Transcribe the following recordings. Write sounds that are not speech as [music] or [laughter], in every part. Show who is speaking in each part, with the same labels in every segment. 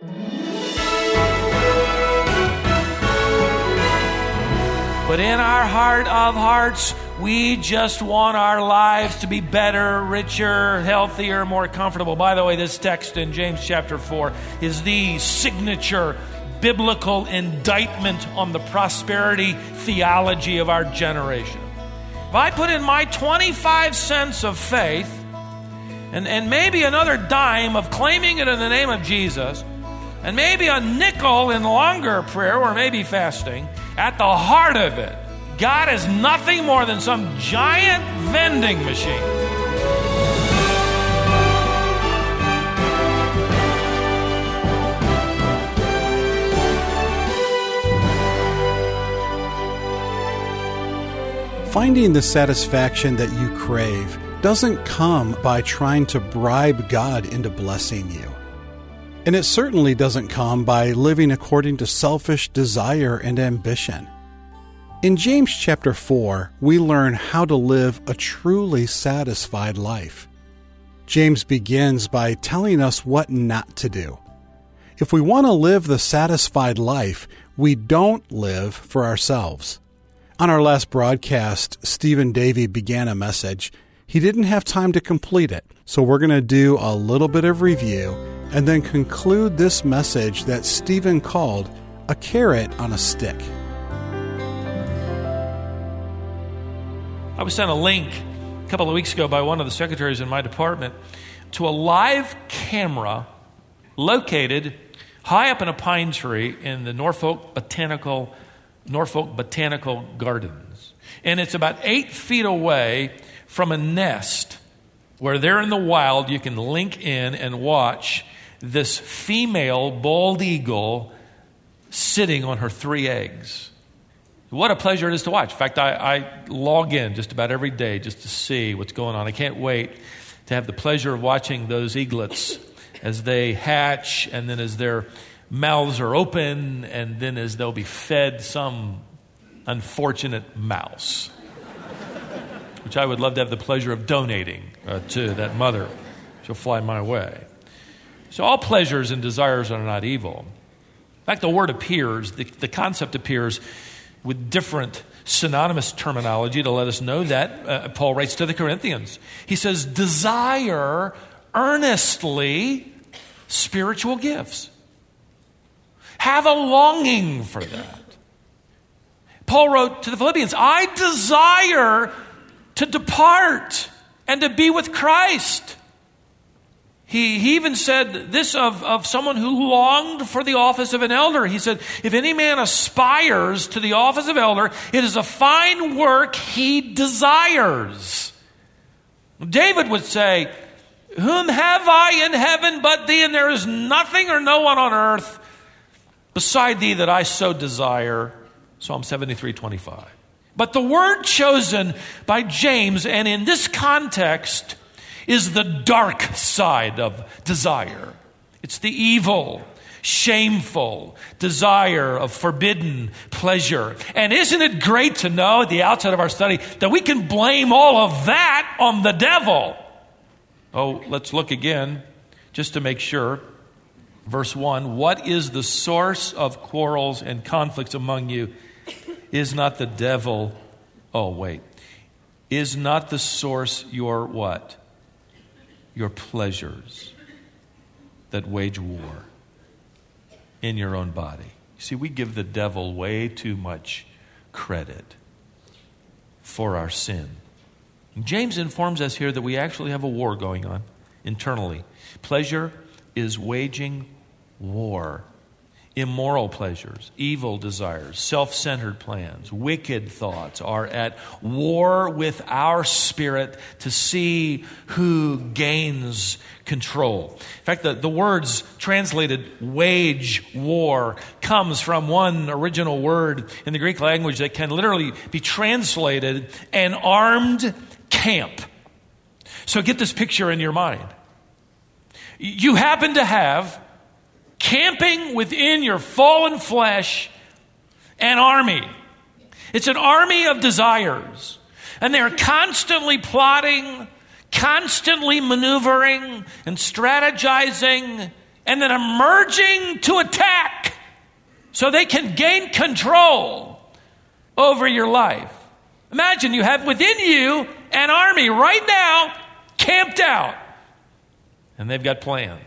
Speaker 1: But in our heart of hearts, we just want our lives to be better, richer, healthier, more comfortable. By the way, this text in James chapter 4 is the signature biblical indictment on the prosperity theology of our generation. If I put in my 25 cents of faith and, and maybe another dime of claiming it in the name of Jesus, and maybe a nickel in longer prayer or maybe fasting, at the heart of it, God is nothing more than some giant vending machine.
Speaker 2: Finding the satisfaction that you crave doesn't come by trying to bribe God into blessing you. And it certainly doesn't come by living according to selfish desire and ambition. In James chapter 4, we learn how to live a truly satisfied life. James begins by telling us what not to do. If we want to live the satisfied life, we don't live for ourselves. On our last broadcast, Stephen Davey began a message. He didn't have time to complete it, so we're going to do a little bit of review and then conclude this message that Stephen called a carrot on a stick.
Speaker 1: I was sent a link a couple of weeks ago by one of the secretaries in my department to a live camera located high up in a pine tree in the Norfolk Botanical Norfolk Botanical Gardens. And it's about eight feet away from a nest where they're in the wild. You can link in and watch this female bald eagle sitting on her three eggs. What a pleasure it is to watch. In fact, I, I, log in just about every day just to see what's going on. I can't wait to have the pleasure of watching those eaglets as they hatch and then as their mouths are open and then as they'll be fed some unfortunate mouse, which I would love to have the pleasure of donating uh, to that mother. She'll fly my way. So, all pleasures and desires are not evil. In fact, the word appears, the, the concept appears with different synonymous terminology to let us know that. Uh, Paul writes to the Corinthians. He says, Desire earnestly spiritual gifts. Have a longing for that. Paul wrote to the Philippians, I desire to depart and to be with Christ. He, he even said this of, of someone who longed for the office of an elder. He said, If any man aspires to the office of elder, it is a fine work he desires. David would say, Whom have I in heaven but thee? And there is nothing or no one on earth beside thee that I so desire. Psalm 73 25. But the word chosen by James, and in this context, is the dark side of desire. It's the evil, shameful desire of forbidden pleasure. And isn't it great to know at the outset of our study that we can blame all of that on the devil? Oh, let's look again just to make sure. Verse 1 What is the source of quarrels and conflicts among you? Is not the devil, oh, wait, is not the source your what? Your pleasures that wage war in your own body. See, we give the devil way too much credit for our sin. James informs us here that we actually have a war going on internally. Pleasure is waging war immoral pleasures, evil desires, self centered plans, wicked thoughts are at war with our spirit to see who gains control. In fact, the, the words translated wage war comes from one original word in the Greek language that can literally be translated an armed camp. So get this picture in your mind. You happen to have camping within your fallen flesh an army. It's an army of desires. And they're constantly plotting, constantly maneuvering and strategizing and then emerging to attack so they can gain control over your life. Imagine you have within you an army right now camped out, and they've got plans.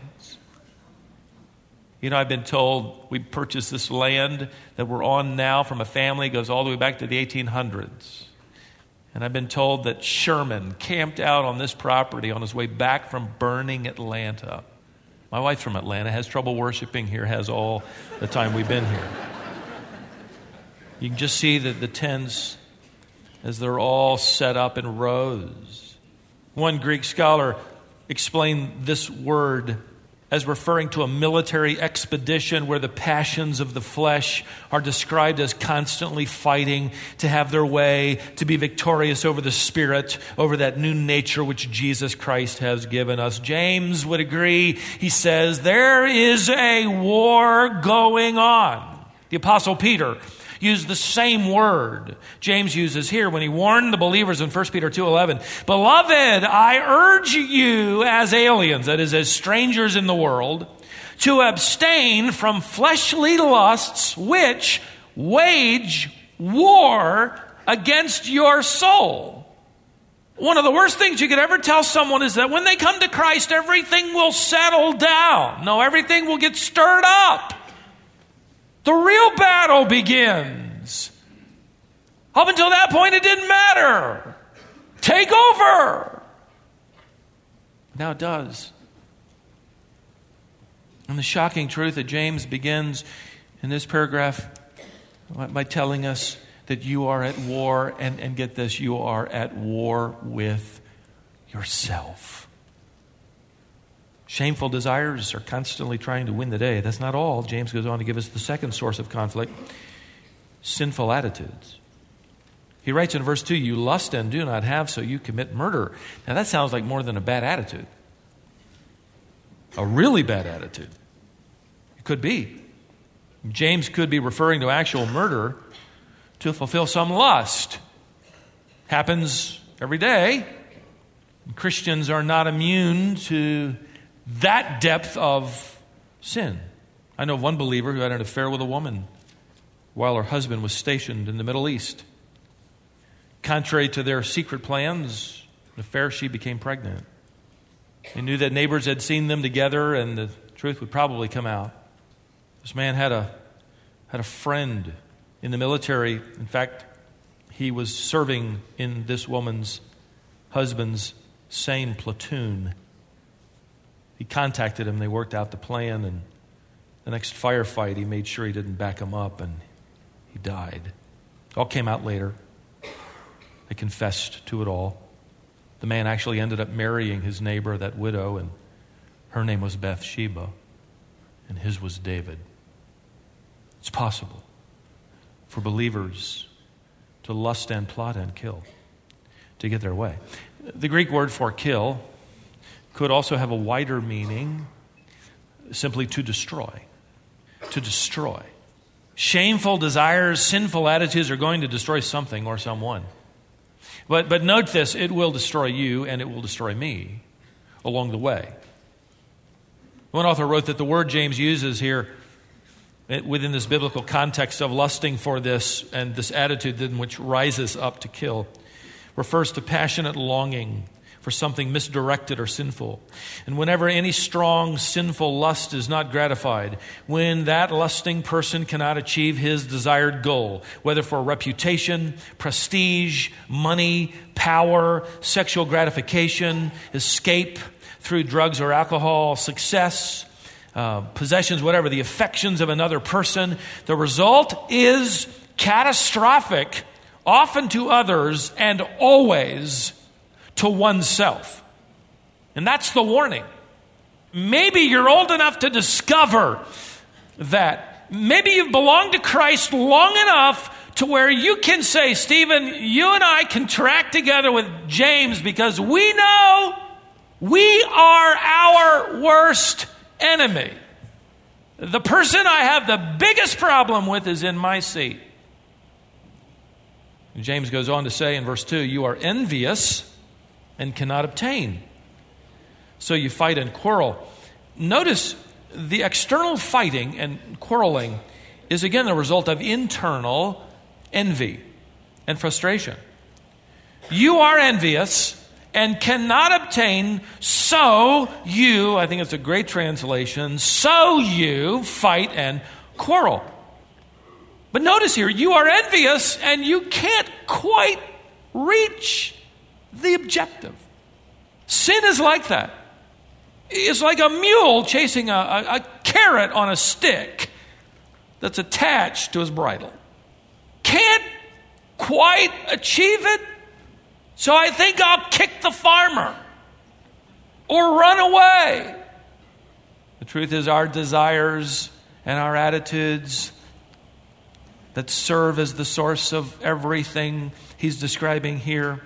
Speaker 1: You know, I've been told we purchased this land that we're on now from a family, goes all the way back to the 1800s. And I've been told that Sherman camped out on this property on his way back from burning Atlanta. My wife's from Atlanta, has trouble worshiping here, has all the time we've been here. You can just see that the tents as they're all set up in rows. One Greek scholar explained this word as referring to a military expedition where the passions of the flesh are described as constantly fighting to have their way, to be victorious over the spirit, over that new nature which Jesus Christ has given us. James would agree. He says, There is a war going on. The Apostle Peter used the same word James uses here when he warned the believers in 1 Peter 2:11. Beloved, I urge you as aliens, that is as strangers in the world, to abstain from fleshly lusts which wage war against your soul. One of the worst things you could ever tell someone is that when they come to Christ, everything will settle down. No, everything will get stirred up. The real battle begins. Up until that point, it didn't matter. Take over. Now it does. And the shocking truth that James begins in this paragraph by telling us that you are at war, and, and get this, you are at war with yourself. Shameful desires are constantly trying to win the day. That's not all. James goes on to give us the second source of conflict sinful attitudes. He writes in verse 2 You lust and do not have, so you commit murder. Now, that sounds like more than a bad attitude. A really bad attitude. It could be. James could be referring to actual murder to fulfill some lust. Happens every day. Christians are not immune to that depth of sin. I know one believer who had an affair with a woman while her husband was stationed in the Middle East. Contrary to their secret plans, the affair, she became pregnant. They knew that neighbors had seen them together and the truth would probably come out. This man had a, had a friend in the military. In fact, he was serving in this woman's husband's same platoon he contacted him. They worked out the plan, and the next firefight, he made sure he didn't back him up, and he died. It all came out later. They confessed to it all. The man actually ended up marrying his neighbor, that widow, and her name was Bathsheba, and his was David. It's possible for believers to lust and plot and kill to get their way. The Greek word for kill could also have a wider meaning simply to destroy. To destroy. Shameful desires, sinful attitudes are going to destroy something or someone. But, but note this it will destroy you and it will destroy me along the way. One author wrote that the word James uses here eh, within this biblical context of lusting for this and this attitude in which rises up to kill refers to passionate longing for something misdirected or sinful. And whenever any strong sinful lust is not gratified, when that lusting person cannot achieve his desired goal, whether for reputation, prestige, money, power, sexual gratification, escape through drugs or alcohol, success, uh, possessions, whatever, the affections of another person, the result is catastrophic, often to others and always to oneself. And that's the warning. Maybe you're old enough to discover that. Maybe you've belonged to Christ long enough to where you can say, Stephen, you and I can track together with James because we know we are our worst enemy. The person I have the biggest problem with is in my seat. James goes on to say in verse 2 You are envious and cannot obtain. So you fight and quarrel. Notice the external fighting and quarreling is again the result of internal envy and frustration. You are envious and cannot obtain, so you, I think it's a great translation, so you fight and quarrel. But notice here, you are envious and you can't quite reach the objective. Sin is like that. It's like a mule chasing a, a, a carrot on a stick that's attached to his bridle. Can't quite achieve it, so I think I'll kick the farmer or run away. The truth is, our desires and our attitudes that serve as the source of everything he's describing here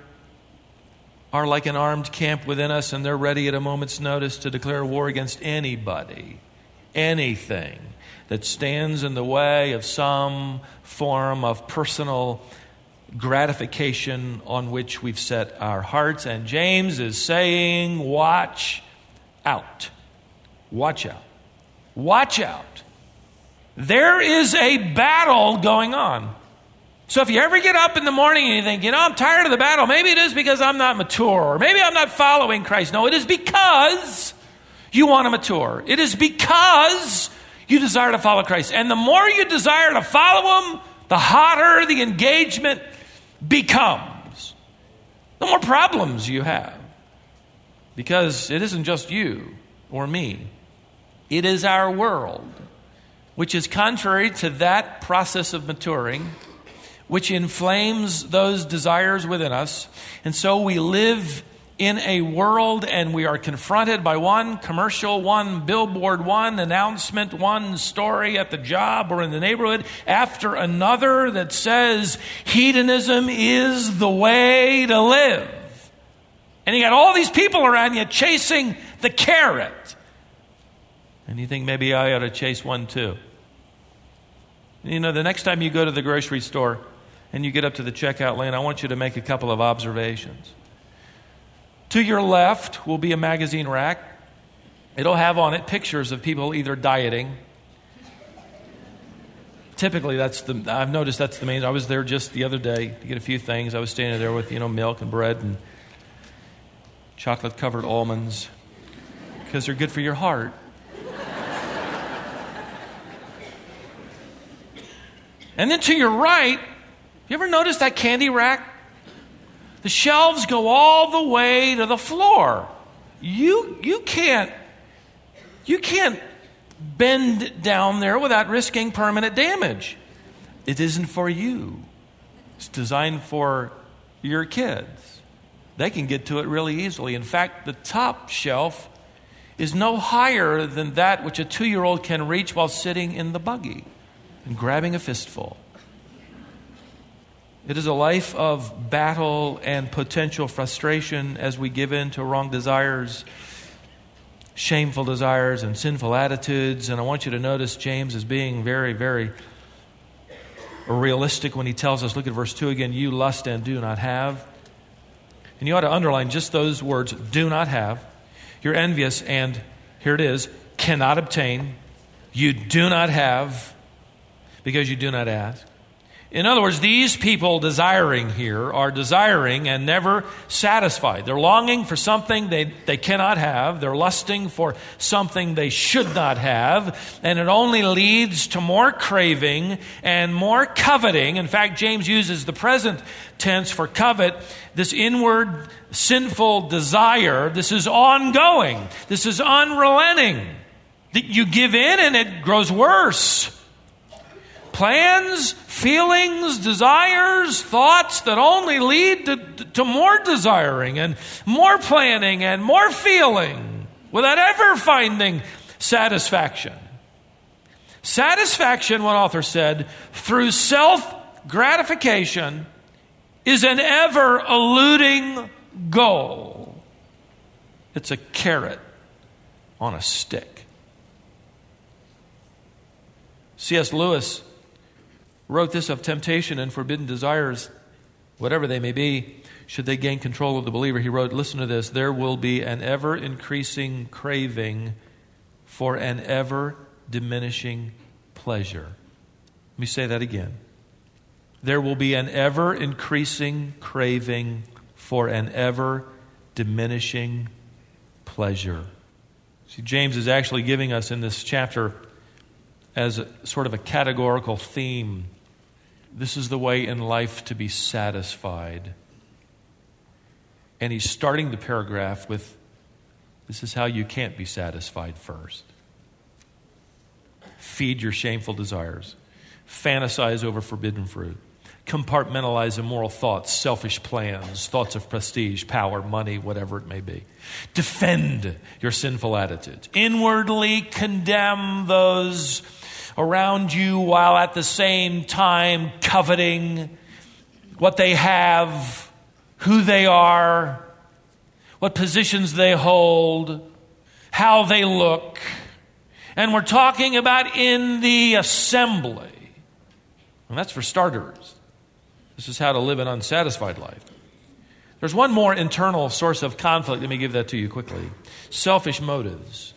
Speaker 1: are like an armed camp within us, and they're ready at a moment's notice to declare war against anybody, anything that stands in the way of some form of personal gratification on which we've set our hearts. And James is saying, Watch out. Watch out. Watch out. There is a battle going on. So if you ever get up in the morning and you think, you know, I'm tired of the battle, maybe it is because I'm not mature, or maybe I'm not following Christ. No, it is because you want to mature. It is because you desire to follow Christ. And the more you desire to follow Him, the hotter the engagement becomes. The more problems you have. Because it isn't just you or me, it is our world, which is contrary to that process of maturing which inflames those desires within us. And so we live in a world and we are confronted by one commercial, one billboard, one announcement, one story at the job or in the neighborhood after another that says hedonism is the way to live. And you got all these people around you chasing the carrot. And you think maybe I ought to chase one too. You know, the next time you go to the grocery store, and you get up to the checkout lane, I want you to make a couple of observations. To your left will be a magazine rack. It'll have on it pictures of people either dieting. Typically, that's the, I've noticed that's the main. I was there just the other day to get a few things. I was standing there with, you know, milk and bread and chocolate covered almonds because they're good for your heart. and then to your right you ever notice that candy rack? The shelves go all the way to the floor. You, you can't you can't bend down there without risking permanent damage. It isn't for you. It's designed for your kids. They can get to it really easily. In fact, the top shelf is no higher than that which a two year old can reach while sitting in the buggy and grabbing a fistful. It is a life of battle and potential frustration as we give in to wrong desires, shameful desires, and sinful attitudes. And I want you to notice James is being very, very realistic when he tells us look at verse 2 again you lust and do not have. And you ought to underline just those words do not have. You're envious, and here it is cannot obtain. You do not have because you do not ask. In other words, these people desiring here are desiring and never satisfied. They're longing for something they, they cannot have. They're lusting for something they should not have. And it only leads to more craving and more coveting. In fact, James uses the present tense for covet. This inward sinful desire, this is ongoing. This is unrelenting. You give in and it grows worse plans, feelings, desires, thoughts that only lead to, to more desiring and more planning and more feeling without ever finding satisfaction. Satisfaction, one author said, through self gratification is an ever eluding goal. It's a carrot on a stick. C.S. Lewis wrote this of temptation and forbidden desires, whatever they may be, should they gain control of the believer. He wrote, Listen to this there will be an ever increasing craving for an ever diminishing pleasure. Let me say that again. There will be an ever increasing craving for an ever diminishing pleasure. See, James is actually giving us in this chapter as a, sort of a categorical theme. This is the way in life to be satisfied. And he's starting the paragraph with this is how you can't be satisfied first. Feed your shameful desires, fantasize over forbidden fruit, compartmentalize immoral thoughts, selfish plans, thoughts of prestige, power, money, whatever it may be. Defend your sinful attitudes. Inwardly condemn those around you while at the same time coveting what they have, who they are, what positions they hold, how they look. And we're talking about in the assembly. And that's for starters. This is how to live an unsatisfied life. There's one more internal source of conflict. Let me give that to you quickly selfish motives.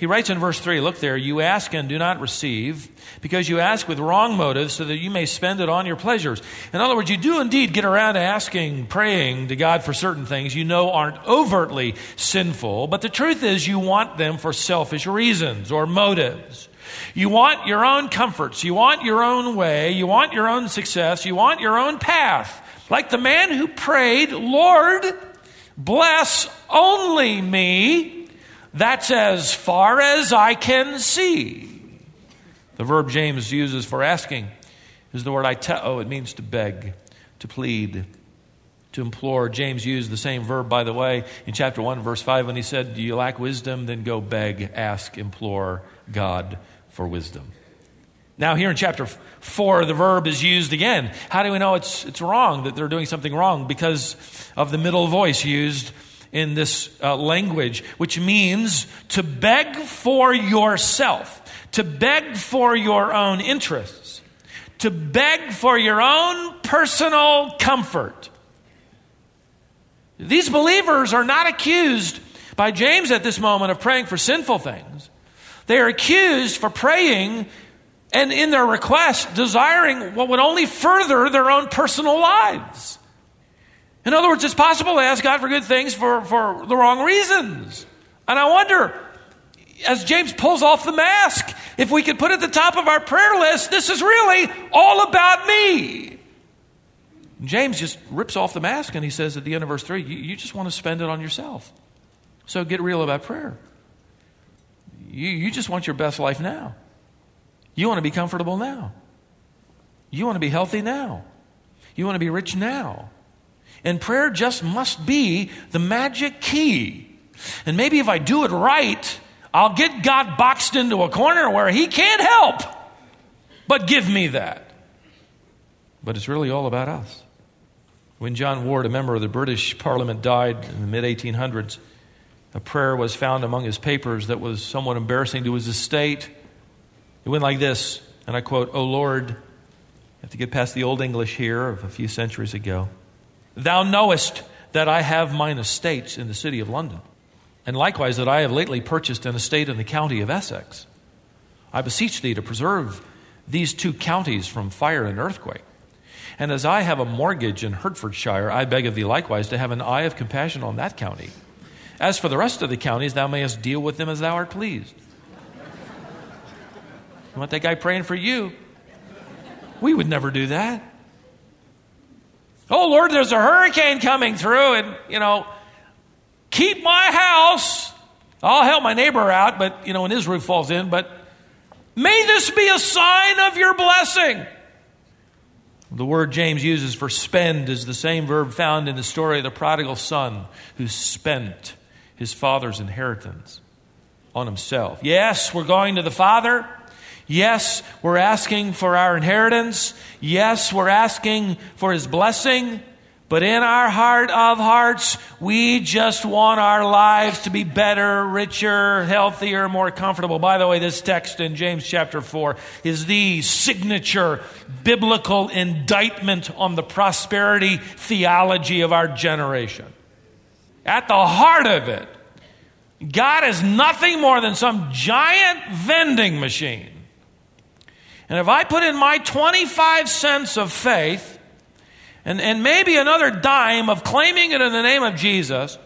Speaker 1: He writes in verse 3 Look there, you ask and do not receive, because you ask with wrong motives, so that you may spend it on your pleasures. In other words, you do indeed get around to asking, praying to God for certain things you know aren't overtly sinful, but the truth is you want them for selfish reasons or motives. You want your own comforts, you want your own way, you want your own success, you want your own path. Like the man who prayed, Lord, bless only me that's as far as I can see. The verb James uses for asking is the word aiteo. Oh, it means to beg, to plead, to implore. James used the same verb, by the way, in chapter 1, verse 5, when he said, Do you lack wisdom? Then go beg, ask, implore God for wisdom. Now, here in chapter 4, the verb is used again. How do we know it's, it's wrong, that they're doing something wrong? Because of the middle voice used in this uh, language, which means to beg for yourself, to beg for your own interests, to beg for your own personal comfort. These believers are not accused by James at this moment of praying for sinful things. They are accused for praying and in their request desiring what would only further their own personal lives. In other words, it's possible to ask God for good things for, for the wrong reasons. And I wonder, as James pulls off the mask, if we could put at the top of our prayer list, this is really all about me. James just rips off the mask and he says at the end of verse 3 you, you just want to spend it on yourself. So get real about prayer. You, you just want your best life now. You want to be comfortable now. You want to be healthy now. You want to be rich now. And prayer just must be the magic key. And maybe if I do it right, I'll get God boxed into a corner where he can't help but give me that. But it's really all about us. When John Ward, a member of the British Parliament, died in the mid 1800s, a prayer was found among his papers that was somewhat embarrassing to his estate. It went like this, and I quote, O Lord, I have to get past the Old English here of a few centuries ago. Thou knowest that I have mine estates in the city of London, and likewise that I have lately purchased an estate in the county of Essex. I beseech thee to preserve these two counties from fire and earthquake. And as I have a mortgage in Hertfordshire, I beg of thee likewise to have an eye of compassion on that county. As for the rest of the counties, thou mayest deal with them as thou art pleased. You want that guy praying for you? We would never do that. Oh, Lord, there's a hurricane coming through, and, you know, keep my house. I'll help my neighbor out, but, you know, when his roof falls in, but may this be a sign of your blessing. The word James uses for spend is the same verb found in the story of the prodigal son who spent his father's inheritance on himself. Yes, we're going to the father. Yes, we're asking for our inheritance. Yes, we're asking for His blessing. But in our heart of hearts, we just want our lives to be better, richer, healthier, more comfortable. By the way, this text in James chapter 4 is the signature biblical indictment on the prosperity theology of our generation. At the heart of it, God is nothing more than some giant vending machine. And if I put in my 25 cents of faith and, and maybe another dime of claiming it in the name of Jesus,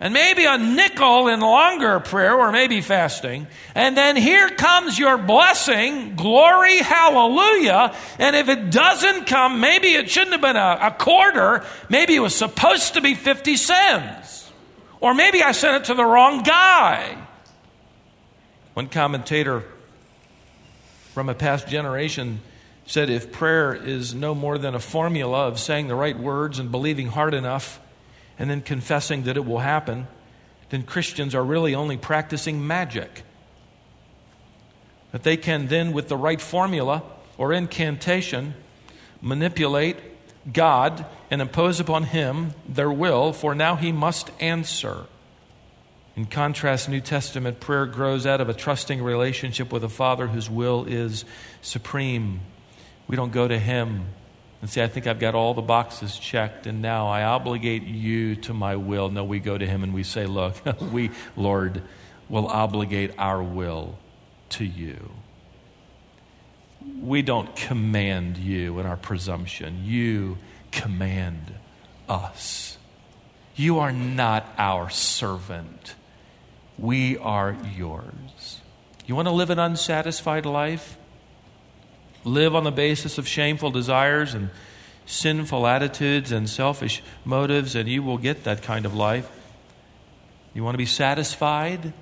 Speaker 1: and maybe a nickel in longer prayer or maybe fasting. And then here comes your blessing, glory, hallelujah. And if it doesn't come, maybe it shouldn't have been a, a quarter, maybe it was supposed to be 50 cents. Or maybe I sent it to the wrong guy. One commentator from a past generation said if prayer is no more than a formula of saying the right words and believing hard enough, and then confessing that it will happen, then Christians are really only practicing magic. That they can then, with the right formula or incantation, manipulate God and impose upon Him their will, for now He must answer. In contrast, New Testament prayer grows out of a trusting relationship with a Father whose will is supreme. We don't go to Him and say, I think I've got all the boxes checked, and now I obligate you to my will. No, we go to him and we say, Look, [laughs] we, Lord, will obligate our will to you. We don't command you in our presumption, you command us. You are not our servant, we are yours. You want to live an unsatisfied life? live on the basis of shameful desires and sinful attitudes and selfish motives, and you will get that kind of life. You want to be satisfied?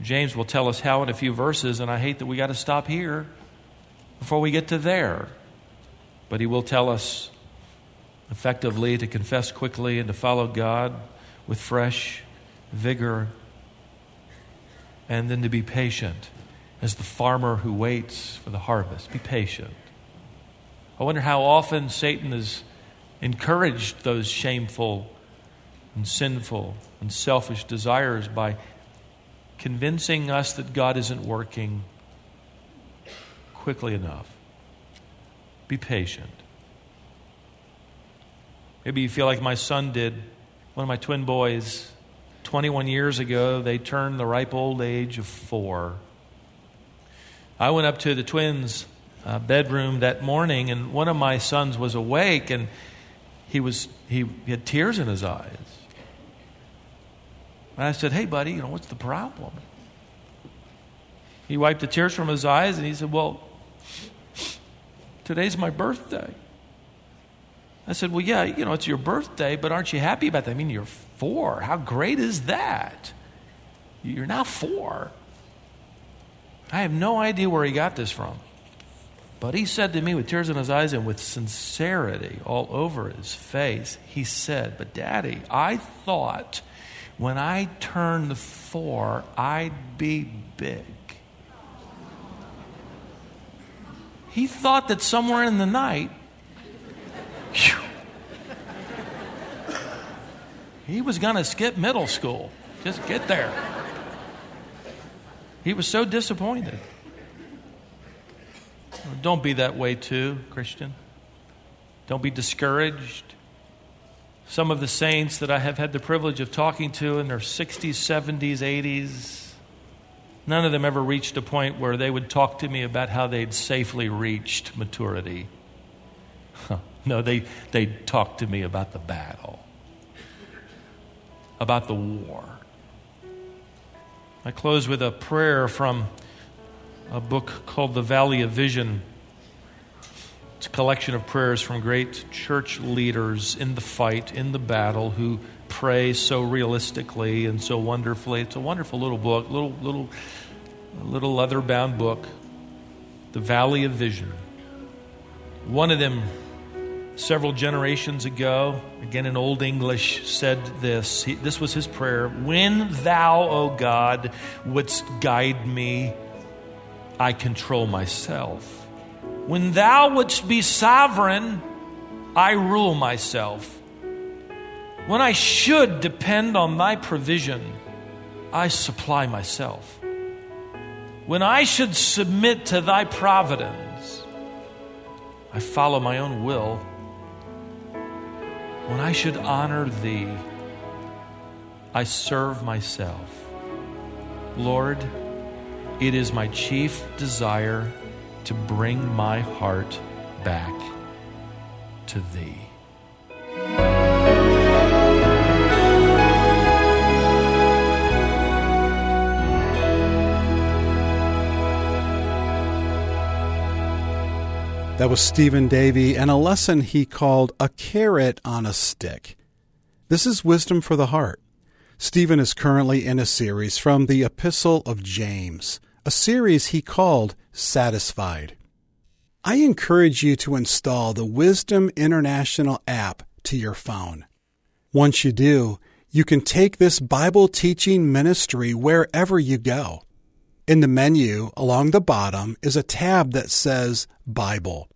Speaker 1: James will tell us how in a few verses, and I hate that we got to stop here before we get to there. But he will tell us effectively to confess quickly and to follow God with fresh vigor, and then to be patient as the farmer who waits for the harvest. Be patient. I wonder how often Satan has encouraged those shameful and sinful and selfish desires by convincing us that God isn't working quickly enough. Be patient. Maybe you feel like my son did. One of my twin boys, 21 years ago, they turned the ripe old age of four. I went up to the twins' uh, bedroom that morning, and one of my sons was awake, and he, was, he, he had tears in his eyes. And I said, Hey, buddy, you know, what's the problem? He wiped the tears from his eyes, and he said, Well, today's my birthday. I said, Well, yeah, you know, it's your birthday, but aren't you happy about that? I mean, you're four. How great is that? You're now four. I have no idea where he got this from. But he said to me with tears in his eyes and with sincerity all over his face, he said, But daddy, I thought when I turned four, I'd be big. He thought that somewhere in the night, he was going to skip middle school. Just get there. He was so disappointed. Don't be that way too, Christian. Don't be discouraged. Some of the saints that I have had the privilege of talking to in their 60s, 70s, 80s, none of them ever reached a point where they would talk to me about how they'd safely reached maturity. [laughs] No, they, they'd talk to me about the battle, about the war. I close with a prayer from a book called The Valley of Vision. It's a collection of prayers from great church leaders in the fight, in the battle, who pray so realistically and so wonderfully. It's a wonderful little book, little little little leather-bound book, The Valley of Vision. One of them several generations ago, again in Old English, said this. He, this was his prayer When thou, O God, wouldst guide me, I control myself. When thou wouldst be sovereign, I rule myself. When I should depend on thy provision, I supply myself. When I should submit to thy providence, I follow my own will when I should honor thee, I serve myself. Lord, it is my chief desire to bring my heart back to Thee.
Speaker 2: That was Stephen Davey and a lesson he called A Carrot on a Stick. This is Wisdom for the Heart. Stephen is currently in a series from the Epistle of James, a series he called Satisfied. I encourage you to install the Wisdom International app to your phone. Once you do, you can take this Bible teaching ministry wherever you go. In the menu along the bottom is a tab that says Bible.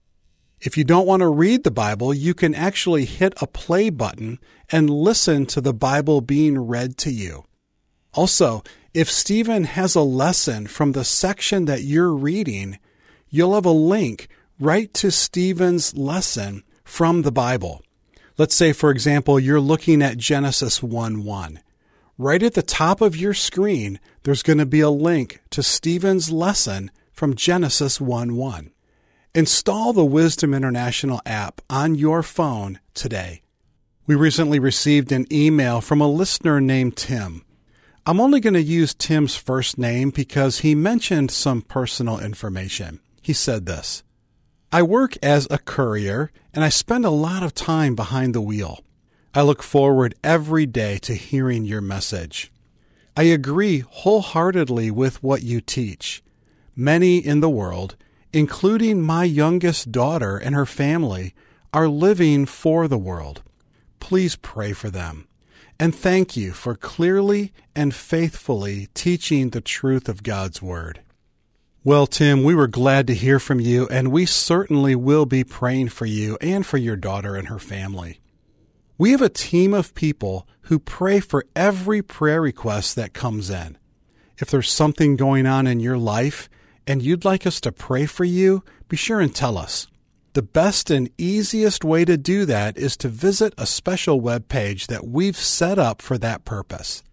Speaker 2: If you don't want to read the Bible, you can actually hit a play button and listen to the Bible being read to you. Also, if Stephen has a lesson from the section that you're reading, you'll have a link right to Stephen's lesson from the Bible. Let's say, for example, you're looking at Genesis 1 1. Right at the top of your screen, there's going to be a link to Stephen's lesson from Genesis 1 1. Install the Wisdom International app on your phone today. We recently received an email from a listener named Tim. I'm only going to use Tim's first name because he mentioned some personal information. He said this I work as a courier and I spend a lot of time behind the wheel. I look forward every day to hearing your message. I agree wholeheartedly with what you teach. Many in the world, including my youngest daughter and her family, are living for the world. Please pray for them. And thank you for clearly and faithfully teaching the truth of God's Word. Well, Tim, we were glad to hear from you, and we certainly will be praying for you and for your daughter and her family. We have a team of people who pray for every prayer request that comes in. If there's something going on in your life and you'd like us to pray for you, be sure and tell us. The best and easiest way to do that is to visit a special web page that we've set up for that purpose.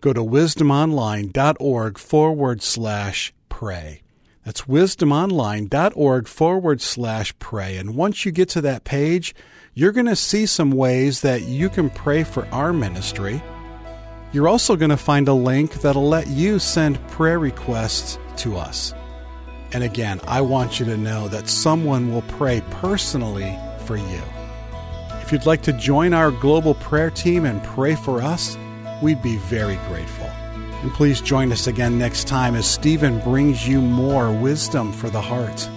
Speaker 2: Go to wisdomonline.org forward slash pray. That's wisdomonline.org forward slash pray. And once you get to that page, you're going to see some ways that you can pray for our ministry. You're also going to find a link that'll let you send prayer requests to us. And again, I want you to know that someone will pray personally for you. If you'd like to join our global prayer team and pray for us, we'd be very grateful. And please join us again next time as Stephen brings you more wisdom for the heart.